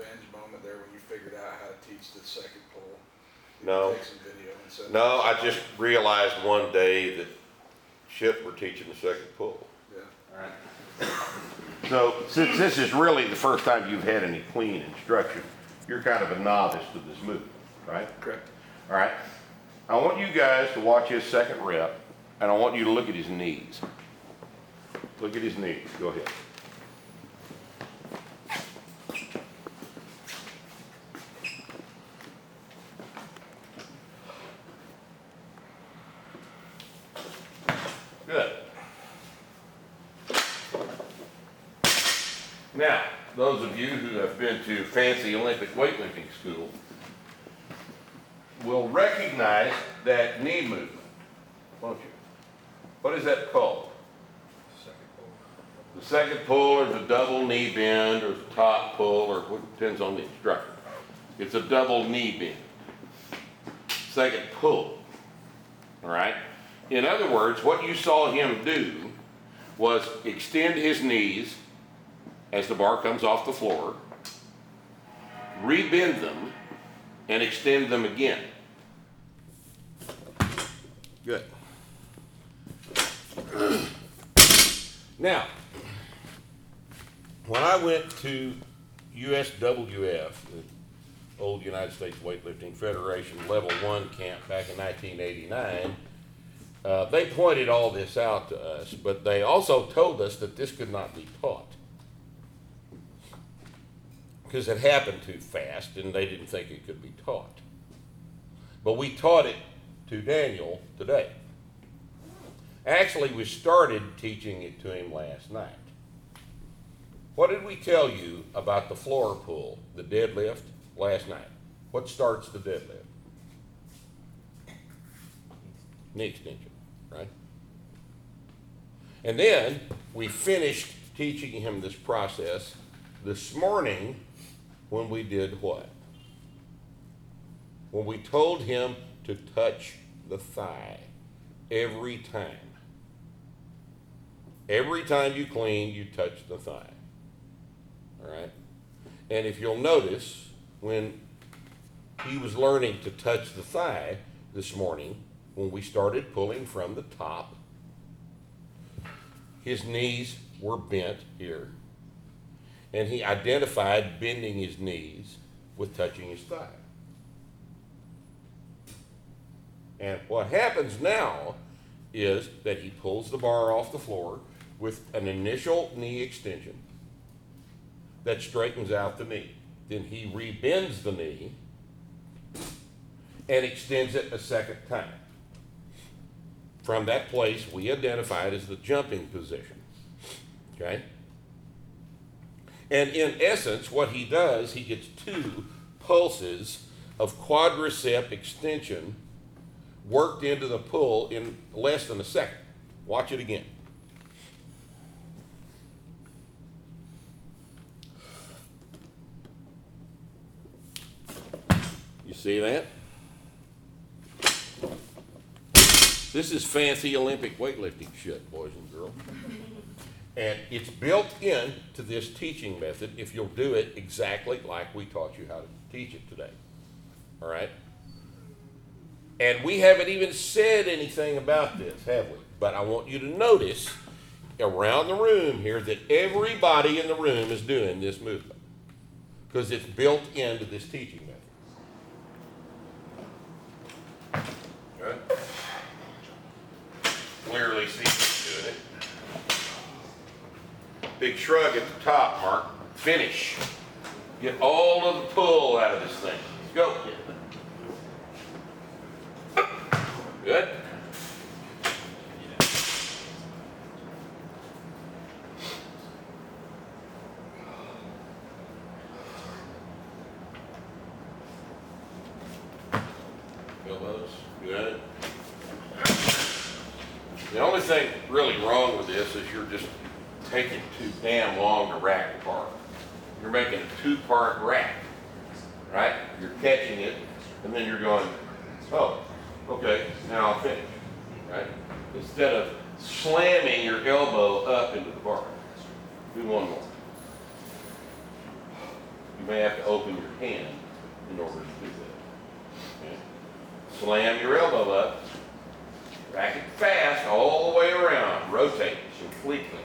revenge moment there when you figured out how to teach the second pull? No. Take some video and send it? No, I just realized one day that shit, we're teaching the second pull. Yeah. Alright. So since this is really the first time you've had any clean instruction, you're kind of a novice to this move, right? Correct. All right? I want you guys to watch his second rep, and I want you to look at his knees. Look at his knees. Go ahead. Good. Now, those of you who have been to fancy Olympic weightlifting school will recognize that knee movement, won't you? What is that called? The second pull or the double knee bend or the top pull or what depends on the instructor. It's a double knee bend. Second pull. All right? In other words, what you saw him do was extend his knees as the bar comes off the floor, rebend them, and extend them again. Good. Now, when I went to USWF, the old United States Weightlifting Federation Level One camp back in 1989, uh, they pointed all this out to us, but they also told us that this could not be taught because it happened too fast and they didn't think it could be taught. But we taught it to Daniel today. Actually, we started teaching it to him last night. What did we tell you about the floor pull, the deadlift, last night? What starts the deadlift? Knee extension, right? And then we finished teaching him this process this morning when we did what? When we told him to touch the thigh every time. Every time you clean, you touch the thigh. All right? And if you'll notice, when he was learning to touch the thigh this morning, when we started pulling from the top, his knees were bent here and he identified bending his knees with touching his thigh. And what happens now is that he pulls the bar off the floor with an initial knee extension that straightens out the knee. Then he rebends the knee and extends it a second time. From that place, we identified as the jumping position. Okay? And in essence, what he does, he gets two pulses of quadricep extension worked into the pull in less than a second. Watch it again. You see that? This is fancy Olympic weightlifting shit, boys and girls. And it's built in to this teaching method if you'll do it exactly like we taught you how to teach it today. All right? And we haven't even said anything about this, have we? But I want you to notice around the room here that everybody in the room is doing this movement because it's built into this teaching method. Good? Clearly see. Big shrug at the top, Mark. Finish. Get all of the pull out of this thing. Go. Good. Elbows. Good. The only thing really wrong with this is you're just taking too damn long to rack apart. You're making a two-part rack, right? You're catching it, and then you're going, oh, okay, now I'll finish, right? Instead of slamming your elbow up into the bar. Do one more. you may have to open your hand in order to do that. Okay? Slam your elbow up, rack it fast all the way around, rotate completely.